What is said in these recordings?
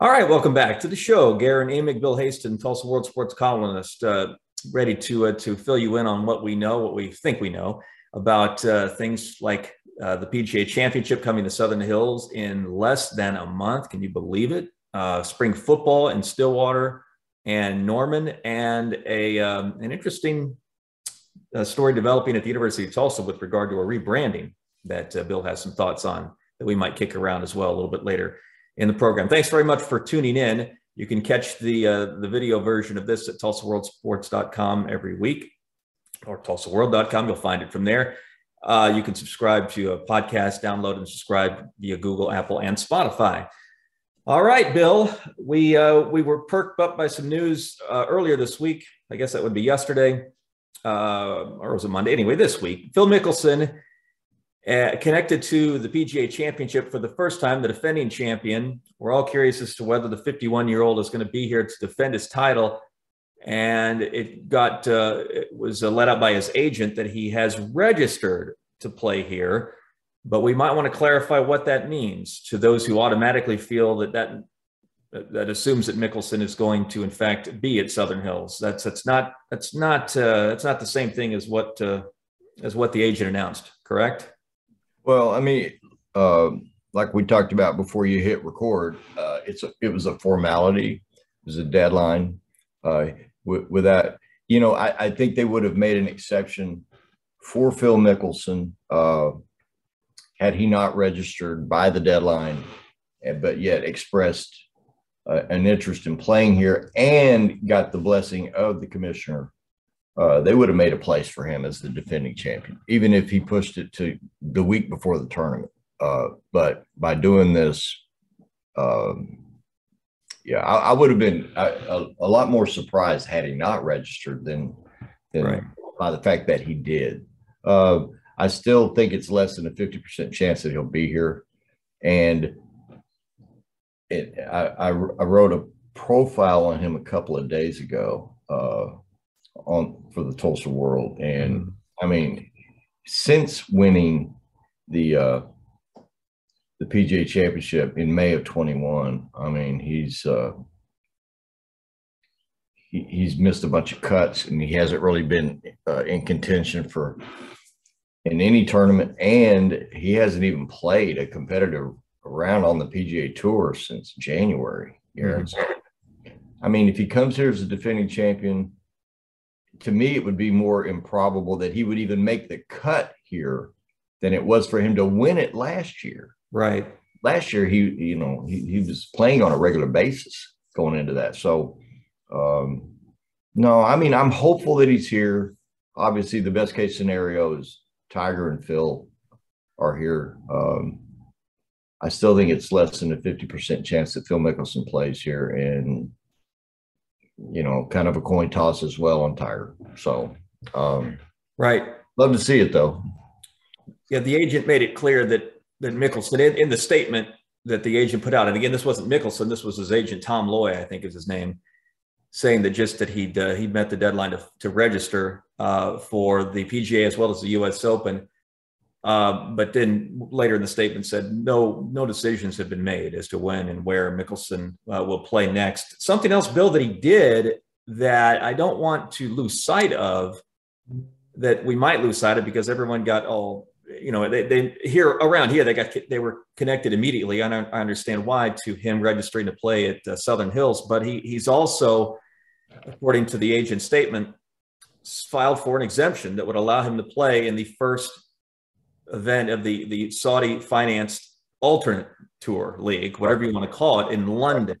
All right, welcome back to the show. Guerin Emig, Bill Haisten, Tulsa World Sports columnist, uh, ready to uh, to fill you in on what we know, what we think we know about uh, things like uh, the PGA Championship coming to Southern Hills in less than a month. Can you believe it? Uh, spring football in Stillwater and Norman, and a um, an interesting uh, story developing at the University of Tulsa with regard to a rebranding that Bill has some thoughts on that we might kick around as well a little bit later in the program. Thanks very much for tuning in. You can catch the uh, the video version of this at TulsaWorldSports.com every week or TulsaWorld.com. You'll find it from there. Uh, you can subscribe to a podcast, download and subscribe via Google, Apple, and Spotify. All right, Bill. We uh, we were perked up by some news uh, earlier this week. I guess that would be yesterday, uh, or was it Monday? Anyway, this week, Phil Mickelson uh, connected to the PGA Championship for the first time, the defending champion. We're all curious as to whether the 51 year old is going to be here to defend his title. And it got uh, it was uh, let out by his agent that he has registered to play here. But we might want to clarify what that means to those who automatically feel that that that assumes that Mickelson is going to, in fact, be at Southern Hills. That's that's not that's not uh, that's not the same thing as what uh, as what the agent announced. Correct? Well, I mean, uh, like we talked about before you hit record, uh, it's a, it was a formality, it was a deadline. Uh, with, with, that, you know, I, I, think they would have made an exception for Phil Mickelson uh, had he not registered by the deadline, but yet expressed uh, an interest in playing here and got the blessing of the commissioner uh, they would have made a place for him as the defending champion, even if he pushed it to the week before the tournament. Uh, but by doing this, um, yeah, I, I, would have been a, a, lot more surprised had he not registered than, than right. by the fact that he did. Uh, I still think it's less than a 50% chance that he'll be here. And it, I, I, I wrote a profile on him a couple of days ago uh, on for the Tulsa World, and mm-hmm. I mean, since winning the uh, the PGA Championship in May of 21, I mean, he's uh, he, he's missed a bunch of cuts, and he hasn't really been uh, in contention for in any tournament, and he hasn't even played a competitive round on the PGA Tour since January. Mm-hmm. I mean, if he comes here as a defending champion to me, it would be more improbable that he would even make the cut here than it was for him to win it last year. Right. Last year, he, you know, he, he was playing on a regular basis going into that. So, um, no, I mean, I'm hopeful that he's here. Obviously, the best case scenario is Tiger and Phil are here. Um, I still think it's less than a 50% chance that Phil Mickelson plays here. And you know, kind of a coin toss as well on Tiger. So, um, right. Love to see it though. Yeah, the agent made it clear that that Mickelson in, in the statement that the agent put out, and again, this wasn't Mickelson, this was his agent Tom Loy, I think is his name, saying that just that he'd uh, he'd met the deadline to, to register uh, for the PGA as well as the U.S. Open. Uh, but then later in the statement said no no decisions have been made as to when and where Mickelson uh, will play next. Something else, Bill, that he did that I don't want to lose sight of that we might lose sight of because everyone got all you know they, they here around here they got they were connected immediately I, I understand why to him registering to play at uh, southern hills but he he's also according to the agent statement filed for an exemption that would allow him to play in the first event of the the Saudi financed alternate tour league, whatever you want to call it, in London.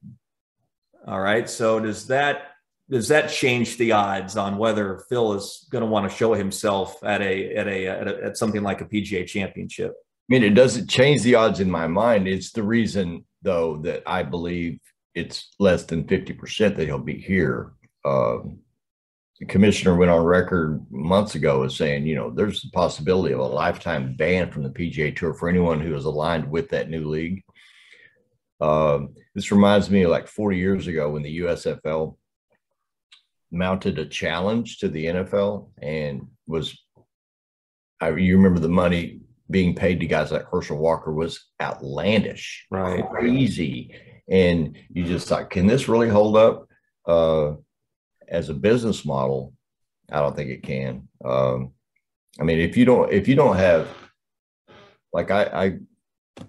All right. So does that does that change the odds on whether Phil is going to want to show himself at a at a at, a, at something like a PGA Championship? I mean, it doesn't change the odds in my mind. It's the reason, though, that I believe it's less than fifty percent that he'll be here. Um, the commissioner went on record months ago as saying, you know, there's the possibility of a lifetime ban from the PGA Tour for anyone who is aligned with that new league. Um, this reminds me of like 40 years ago when the USFL mounted a challenge to the NFL and was, I, you remember the money being paid to guys like Herschel Walker was outlandish, right? Crazy. and you just thought, can this really hold up uh, as a business model? I don't think it can. Um, I mean, if you don't, if you don't have, like I, I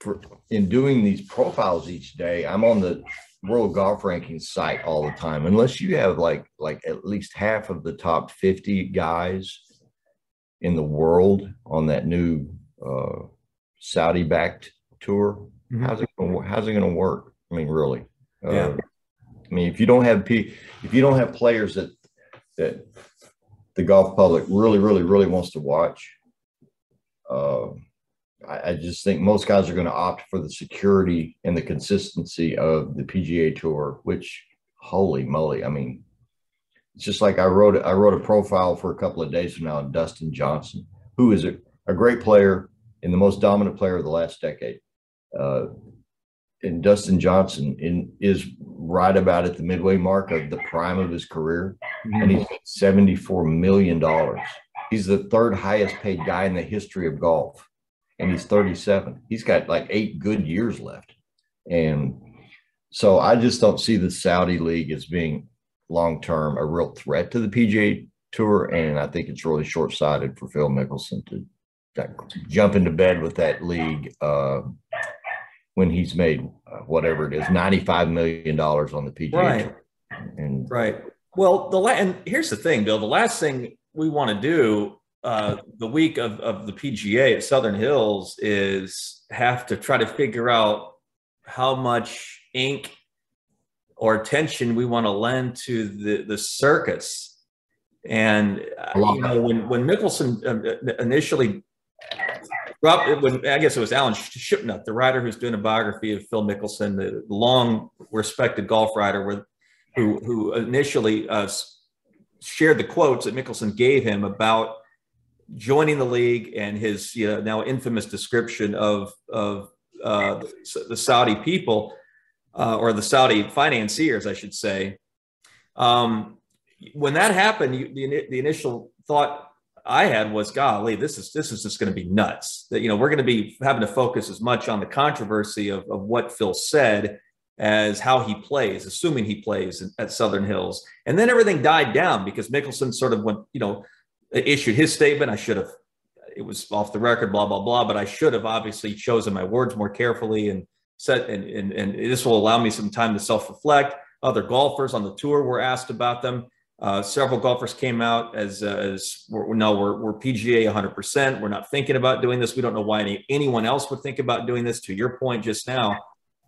for, in doing these profiles each day, I'm on the World Golf Rankings site all the time. Unless you have like like at least half of the top 50 guys in the world on that new uh, Saudi backed tour, mm-hmm. how's it gonna, how's it going to work? I mean, really. Uh, yeah. I mean, if you don't have p if you don't have players that that the golf public really, really, really wants to watch, uh, I, I just think most guys are going to opt for the security and the consistency of the PGA Tour. Which, holy moly! I mean, it's just like I wrote I wrote a profile for a couple of days from now on Dustin Johnson, who is a, a great player and the most dominant player of the last decade. Uh, and Dustin Johnson in, is right about at the midway mark of the prime of his career, and he's seventy-four million dollars. He's the third highest paid guy in the history of golf, and he's thirty-seven. He's got like eight good years left, and so I just don't see the Saudi league as being long-term a real threat to the PGA Tour, and I think it's really short-sighted for Phil Mickelson to jump into bed with that league. Uh, when he's made uh, whatever it is, $95 million on the PGA. Right. And right. Well, the la- and here's the thing, Bill. The last thing we want to do uh, the week of, of the PGA at Southern Hills is have to try to figure out how much ink or attention we want to lend to the, the circus. And uh, you know, when when Mickelson uh, initially Rob, when, I guess it was Alan Shipnuck, the writer who's doing a biography of Phil Mickelson, the long respected golf writer who, who initially uh, shared the quotes that Mickelson gave him about joining the league and his you know, now infamous description of, of uh, the Saudi people uh, or the Saudi financiers, I should say. Um, when that happened, you, the, the initial thought I had was, golly, this is this is just going to be nuts. That you know we're going to be having to focus as much on the controversy of, of what Phil said as how he plays, assuming he plays at Southern Hills. And then everything died down because Mickelson sort of went, you know, issued his statement. I should have, it was off the record, blah blah blah. But I should have obviously chosen my words more carefully and said, and and, and this will allow me some time to self reflect. Other golfers on the tour were asked about them. Uh, several golfers came out as uh, as we're, no, we're, we're PGA 100%. We're not thinking about doing this. We don't know why any, anyone else would think about doing this. To your point just now,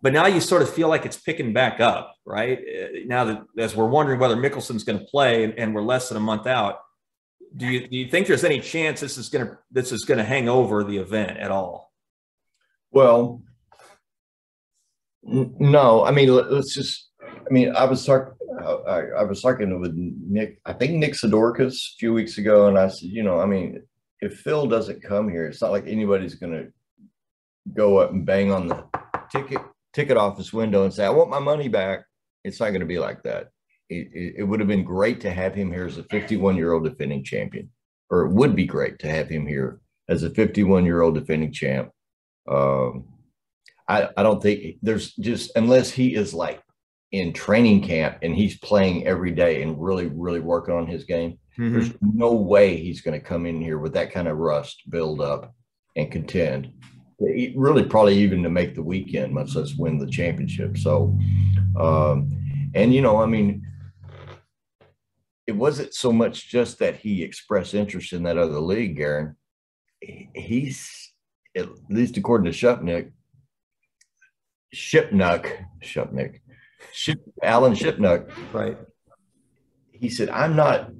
but now you sort of feel like it's picking back up, right? Uh, now that as we're wondering whether Mickelson's going to play, and, and, we're less than a month out, do you do you think there's any chance this is going to this is going to hang over the event at all? Well, n- no. I mean, let's just. I mean, I was talking I, I, was talking with Nick, I think Nick Sidorakis a few weeks ago, and I said, you know, I mean, if Phil doesn't come here, it's not like anybody's going to go up and bang on the ticket ticket office window and say, I want my money back. It's not going to be like that. It, it, it would have been great to have him here as a 51 year old defending champion, or it would be great to have him here as a 51 year old defending champ. Um, I, I don't think there's just unless he is like in training camp and he's playing every day and really, really working on his game, mm-hmm. there's no way he's going to come in here with that kind of rust build up and contend. Really, probably even to make the weekend, much less win the championship. So, um, and you know, I mean, it wasn't so much just that he expressed interest in that other league, Guerin. He's at least according to Shupnick, Shipnuck, Shupnick, Ship, Alan Shipnuck. Right. He said, I'm not,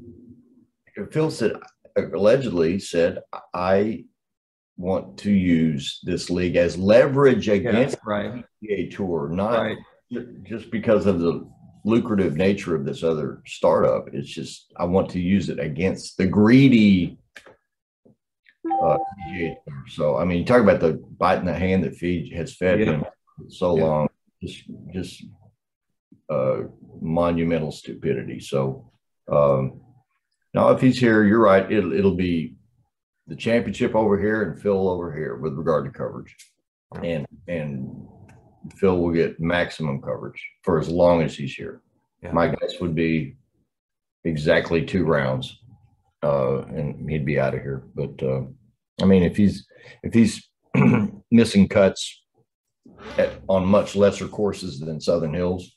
Phil said, allegedly said, I want to use this league as leverage against yeah, right. the PGA Tour, not right. just because of the lucrative nature of this other startup. It's just, I want to use it against the greedy uh, So, I mean, you talk about the biting the hand that feed has fed yeah. him so yeah. long. Just, just uh, monumental stupidity. So um, now, if he's here, you're right. It'll, it'll be the championship over here and Phil over here with regard to coverage, and and Phil will get maximum coverage for as long as he's here. Yeah. My guess would be exactly two rounds, uh, and he'd be out of here. But uh, I mean, if he's if he's missing cuts at, on much lesser courses than Southern Hills,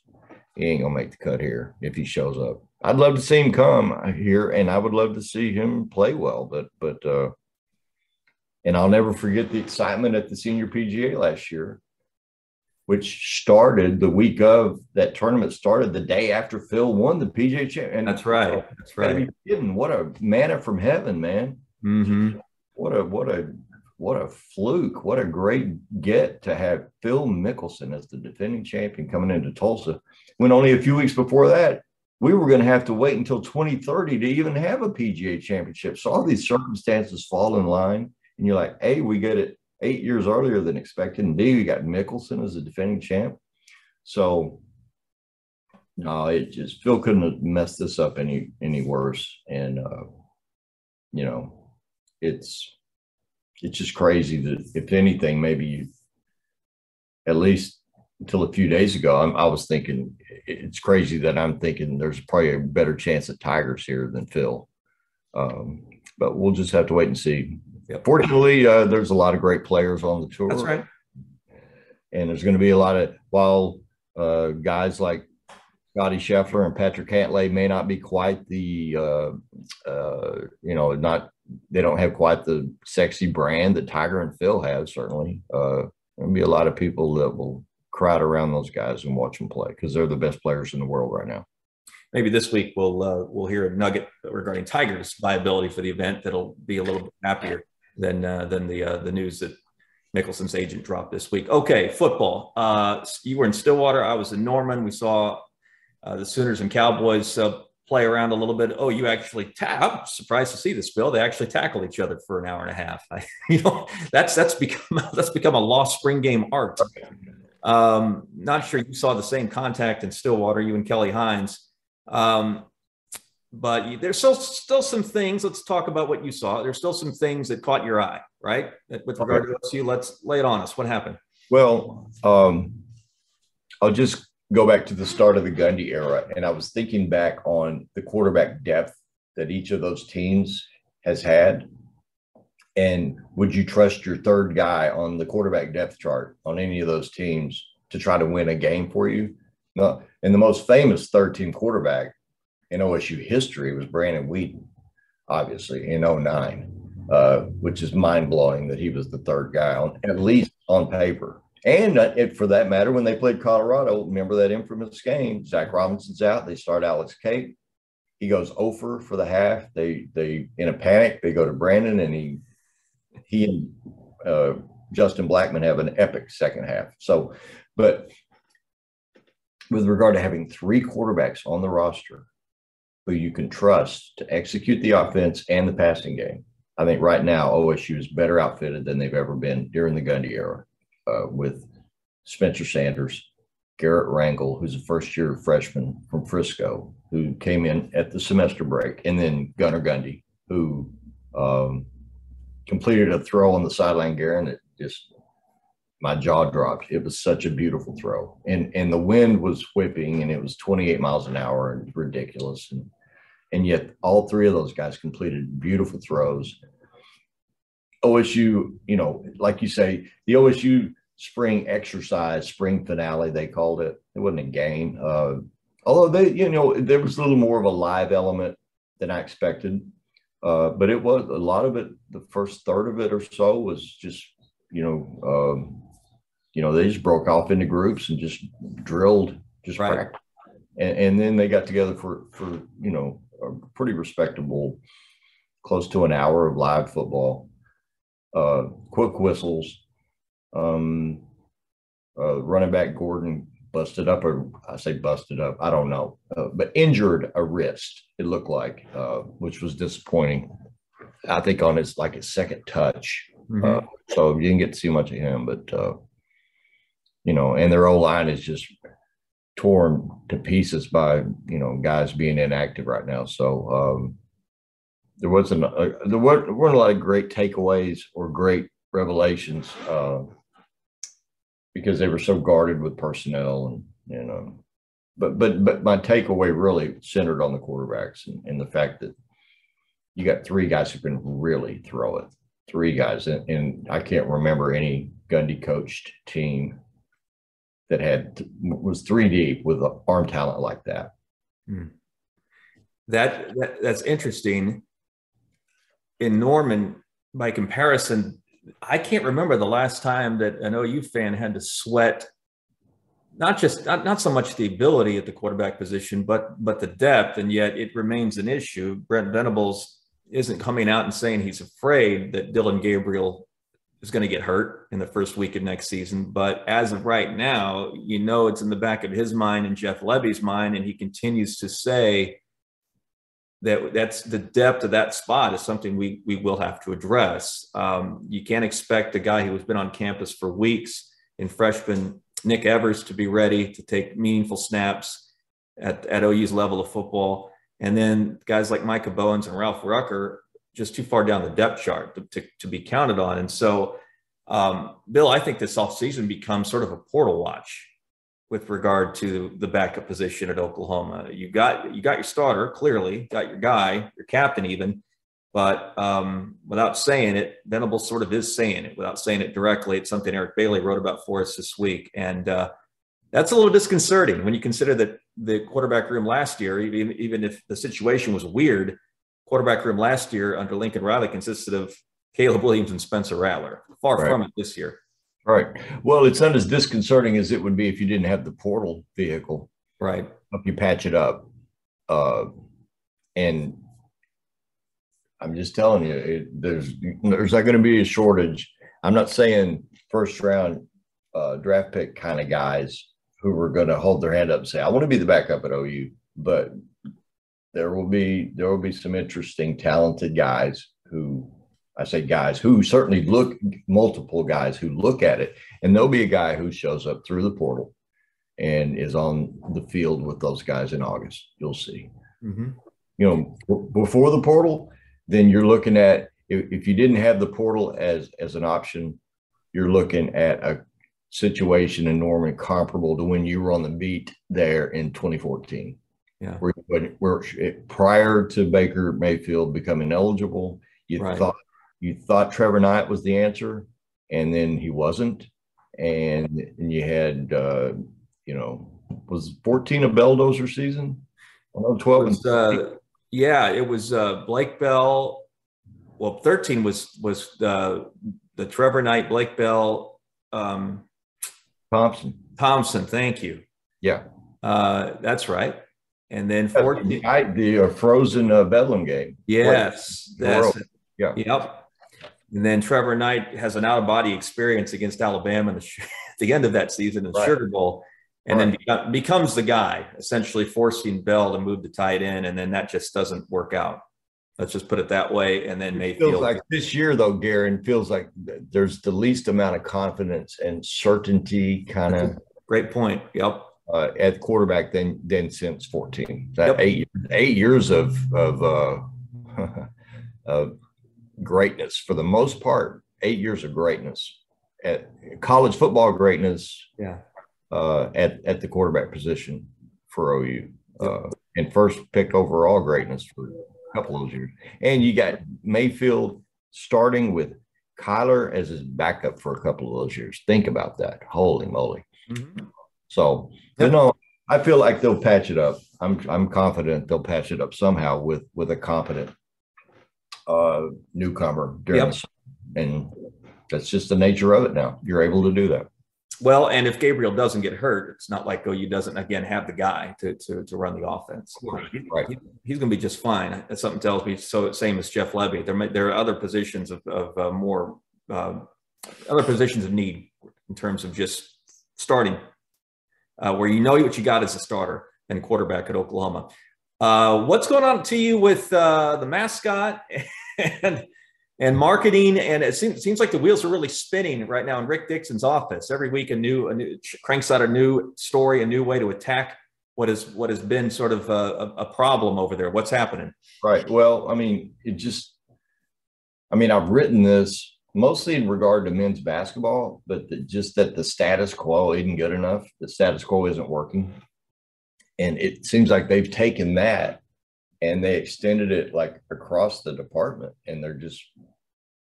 he ain't gonna make the cut here if he shows up. I'd love to see him come here, and I would love to see him play well. But but uh, and I'll never forget the excitement at the Senior PGA last year, which started the week of that tournament. Started the day after Phil won the PGA Championship. And that's right. That's right. Kidding. What a manna from heaven, man. Mm-hmm. What a what a what a fluke. What a great get to have Phil Mickelson as the defending champion coming into Tulsa. When only a few weeks before that, we were going to have to wait until 2030 to even have a PGA championship. So all these circumstances fall in line, and you're like, A, we get it eight years earlier than expected, and B, we got Mickelson as a defending champ. So no, it just Phil couldn't have messed this up any any worse. And uh, you know, it's it's just crazy that if anything, maybe you, at least until a few days ago, I'm, i was thinking it's crazy that I'm thinking there's probably a better chance at Tigers here than Phil. Um, but we'll just have to wait and see. Yeah. Fortunately, uh, there's a lot of great players on the tour. That's right. And there's going to be a lot of while uh, guys like Scotty Scheffler and Patrick Cantlay may not be quite the uh, uh, you know not they don't have quite the sexy brand that Tiger and Phil have. Certainly, uh, there'll be a lot of people that will crowd around those guys and watch them play because they're the best players in the world right now. Maybe this week we'll uh, we'll hear a nugget regarding Tiger's viability for the event that'll be a little bit happier than uh, than the uh, the news that Mickelson's agent dropped this week. Okay, football. Uh, you were in Stillwater. I was in Norman. We saw uh, the Sooners and Cowboys uh, play around a little bit. Oh, you actually, ta- I'm surprised to see this, Bill. They actually tackle each other for an hour and a half. I, you know, that's that's become that's become a lost spring game art. Um, not sure you saw the same contact in Stillwater, you and Kelly Hines. Um, but there's still still some things. Let's talk about what you saw. There's still some things that caught your eye, right? With regard to OSU, let's lay it on us. What happened? Well, um, I'll just go back to the start of the Gundy era, and I was thinking back on the quarterback depth that each of those teams has had. And would you trust your third guy on the quarterback depth chart on any of those teams to try to win a game for you? No. And the most famous third team quarterback in OSU history was Brandon Weeden, obviously, in 09, uh, which is mind blowing that he was the third guy on at least on paper. And uh, for that matter, when they played Colorado, remember that infamous game? Zach Robinson's out. They start Alex Cate. He goes over for the half. They they in a panic. They go to Brandon, and he he and uh, Justin Blackmon have an epic second half. So, but with regard to having three quarterbacks on the roster who you can trust to execute the offense and the passing game, I think right now OSU is better outfitted than they've ever been during the Gundy era uh, with Spencer Sanders, Garrett Rangel, who's a first year freshman from Frisco, who came in at the semester break, and then Gunnar Gundy, who um, completed a throw on the sideline, Guerin, it just my jaw dropped. It was such a beautiful throw. And and the wind was whipping and it was 28 miles an hour and ridiculous. And and yet all three of those guys completed beautiful throws. OSU, you know, like you say, the OSU spring exercise, spring finale, they called it. It wasn't a game. Uh, although they, you know, there was a little more of a live element than I expected. Uh, but it was a lot of it. The first third of it or so was just, you know, um, you know, they just broke off into groups and just drilled, just right. practice. And, and then they got together for for you know a pretty respectable, close to an hour of live football uh, quick whistles. Um, uh, running back Gordon busted up, or I say busted up, I don't know, uh, but injured a wrist. It looked like, uh, which was disappointing. I think on his like his second touch, mm-hmm. Uh, so you didn't get to see much of him. But uh, you know, and their O line is just torn to pieces by you know guys being inactive right now. So um, there wasn't a, there weren't, weren't a lot of great takeaways or great revelations. Uh, because they were so guarded with personnel and you know. But but but my takeaway really centered on the quarterbacks and, and the fact that you got three guys who can really throw it. Three guys, and, and I can't remember any Gundy coached team that had was three deep with arm talent like that. Hmm. That, that that's interesting. In Norman, by comparison, I can't remember the last time that an OU fan had to sweat not just not, not so much the ability at the quarterback position, but but the depth, and yet it remains an issue. Brent Venables isn't coming out and saying he's afraid that Dillon Gabriel is going to get hurt in the first week of next season. But as of right now, you know it's in the back of his mind and Jeff Lebby's mind, and he continues to say that that's the depth of that spot is something we we will have to address. Um, you can't expect a guy who has been on campus for weeks in freshman Nick Evers to be ready to take meaningful snaps at, at OU's level of football. And then guys like Micah Bowens and Ralph Rucker just too far down the depth chart to, to, to be counted on. And so, um, Bill, I think this offseason becomes sort of a portal watch with regard to the backup position at Oklahoma. You got you got your starter clearly, got your guy, your captain even, but um, without saying it, Venable sort of is saying it without saying it directly. It's something Eric Bailey wrote about for us this week, and uh, that's a little disconcerting when you consider that the quarterback room last year, even even if the situation was weird, quarterback room last year under Lincoln Riley consisted of Caleb Williams and Spencer Rattler. Far right. from it this year. Right. Well, it's not as disconcerting as it would be if you didn't have the portal vehicle. Right. If you patch it up. Uh, and I'm just telling you, it, there's there's not going to be a shortage. I'm not saying first round uh, draft pick kind of guys who are going to hold their hand up and say, "I want to be the backup at OU," but there will be there will be some interesting, talented guys who I say guys who certainly look multiple guys who look at it, and there'll be a guy who shows up through the portal and is on the field with those guys in August. You'll see. Mm-hmm. You know, before the portal, then you're looking at if, if you didn't have the portal as as an option, you're looking at a situation in Norman comparable to when you were on the beat there in 2014. Yeah. Where, where prior to Baker Mayfield becoming eligible, you right. thought you thought Trevor Knight was the answer, and then he wasn't. And, and you had, uh, you know, was 14 a Belldozer season? Oh, 12 was, uh, yeah, it was uh, Blake Bell. Well, 13 was was uh, the Trevor Knight, Blake Bell, um, Thompson. Thompson, thank you. Yeah, uh, that's right. And then 14, the, the uh, frozen uh, Bedlam game. Yes, that's yeah. Yep. And then Trevor Knight has an out of body experience against Alabama at the end of that season in right. Sugar Bowl, and right. then becomes the guy, essentially forcing Bell to move the tight end, and then that just doesn't work out. Let's just put it that way. And then Mayfield. Feels like this year, though, Guerin feels like there's the least amount of confidence and certainty, kind of. Great point. Yep. Uh, at quarterback than than since 14. That yep. eight eight years of of uh, of greatness for the most part, eight years of greatness at college football greatness. Yeah. Uh, at at the quarterback position for OU, uh, and first pick overall greatness for a couple of those years. And you got Mayfield starting with Kyler as his backup for a couple of those years. Think about that. Holy moly! Mm-hmm. So, you know, I feel like they'll patch it up. I'm I'm confident they'll patch it up somehow with with a competent uh, newcomer during yep. the, and that's just the nature of it now. You're able to do that. Well, and if Gabriel doesn't get hurt, it's not like OU doesn't again have the guy to to, to run the offense. Right. He, he's going to be just fine. Something tells me. So same as Jeff Lebby. There may, there are other positions of, of uh, more uh, other positions of need in terms of just starting, uh, where you know what you got as a starter and quarterback at Oklahoma. Uh, what's going on to you with uh, the mascot and and marketing? And it seems, seems like the wheels are really spinning right now in Rick Dickson's office. Every week, a new, a new cranks out a new story, a new way to attack what is what has been sort of a, a problem over there. What's happening? Right. Well, I mean, it just, I mean, I've written this mostly in regard to men's basketball, but the, just that the status quo isn't good enough. The status quo isn't working. And it seems like they've taken that and they extended it like across the department. And they're just,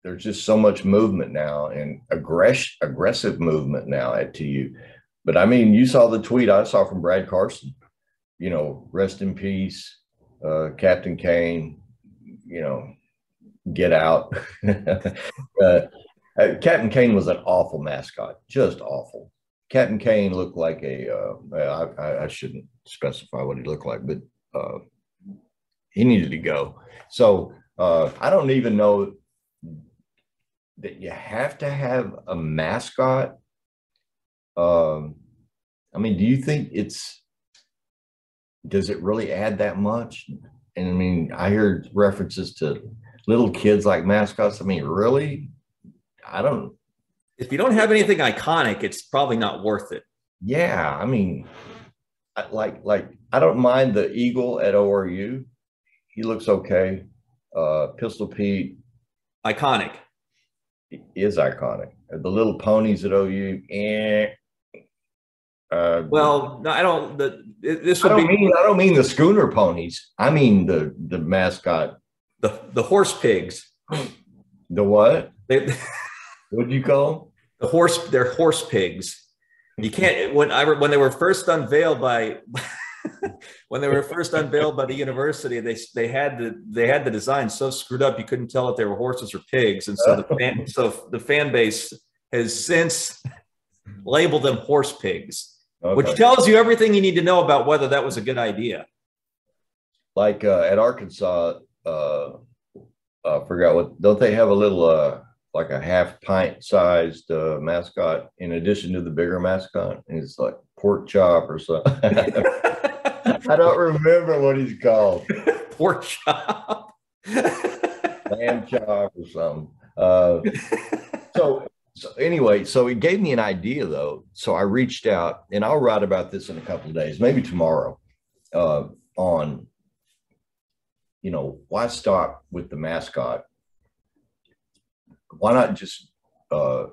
there's just so much movement now and aggress- aggressive movement now at TU. But I mean, you saw the tweet I saw from Brad Carson, you know, rest in peace, uh, Captain Cane, you know, get out. uh, uh, Captain Cane was an awful mascot, just awful. Captain Cane looked like a. Uh, I, I, shouldn't specify what he looked like, but uh, he needed to go. So uh, I don't even know that you have to have a mascot. Um, I mean, do you think it's? Does it really add that much? And I mean, I hear references to little kids like mascots. I mean, really? I don't. If you don't have anything iconic, it's probably not worth it. Yeah, I mean, like like I don't mind the eagle at ORU. He looks okay. Uh, Pistol Pete, iconic, is iconic. The little ponies at OU, eh. Uh, well, no, I don't. The, this would I don't be, mean I don't mean the schooner ponies. I mean the the mascot the the horse pigs. The what? They, What'd you call them? The horse. They're horse pigs. You can't when I when they were first unveiled by when they were first unveiled by the university, they they had the they had the design so screwed up you couldn't tell if they were horses or pigs, and so the fan, so the fan base has since labeled them horse pigs, okay. which tells you everything you need to know about whether that was a good idea. Like uh, at Arkansas, uh, I forgot what don't they have a little uh like a half pint sized uh, mascot in addition to the bigger mascot? And it's like pork chop or something. I don't remember what he's called. pork chop. Lamb chop or something. Uh, so so anyway, so it gave me an idea though. So I reached out and I'll write about this in a couple of days, maybe tomorrow, uh, on you know, why stop with the mascot? Why not just uh,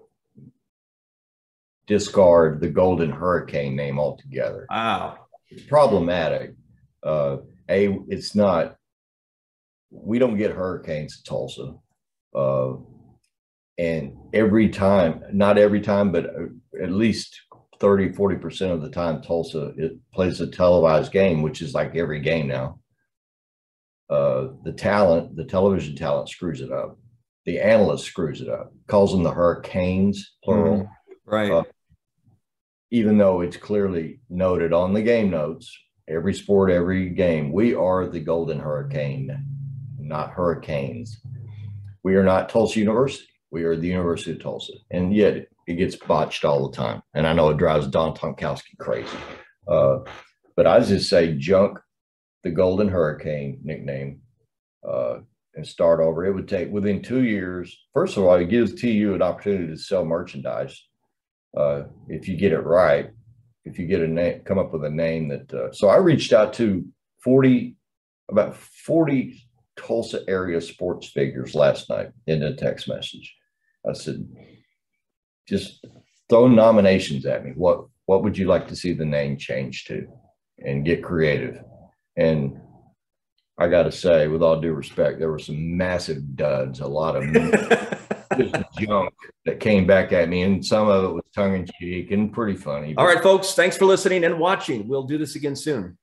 discard the Golden Hurricane name altogether? Wow. It's problematic. Uh, a, it's not, we don't get hurricanes in Tulsa. Uh, and every time, not every time, but at least 30, 40% of the time, Tulsa it plays a televised game, which is like every game now uh, the talent, the television talent screws it up. The analyst screws it up, calls them the hurricanes, plural. Mm, right. Uh, even though it's clearly noted on the game notes, every sport, every game, we are the Golden Hurricane, not hurricanes. We are not Tulsa University. We are the University of Tulsa. And yet it gets botched all the time. And I know it drives Don Tomkalski crazy. Uh, but I just say junk the Golden Hurricane nickname uh, and start over. It would take within two years. First of all, it gives TU an opportunity to sell merchandise uh, if you get it right. If you get a name, come up with a name that. Uh, so I reached out to forty, about forty Tulsa area sports figures last night in a text message. I said, just throw nominations at me. What what would you like to see the name change to? And get creative. And I got to say, with all due respect, there were some massive duds, a lot of junk that came back at me, and some of it was tongue in cheek and pretty funny. All right, folks, thanks for listening and watching. We'll do this again soon.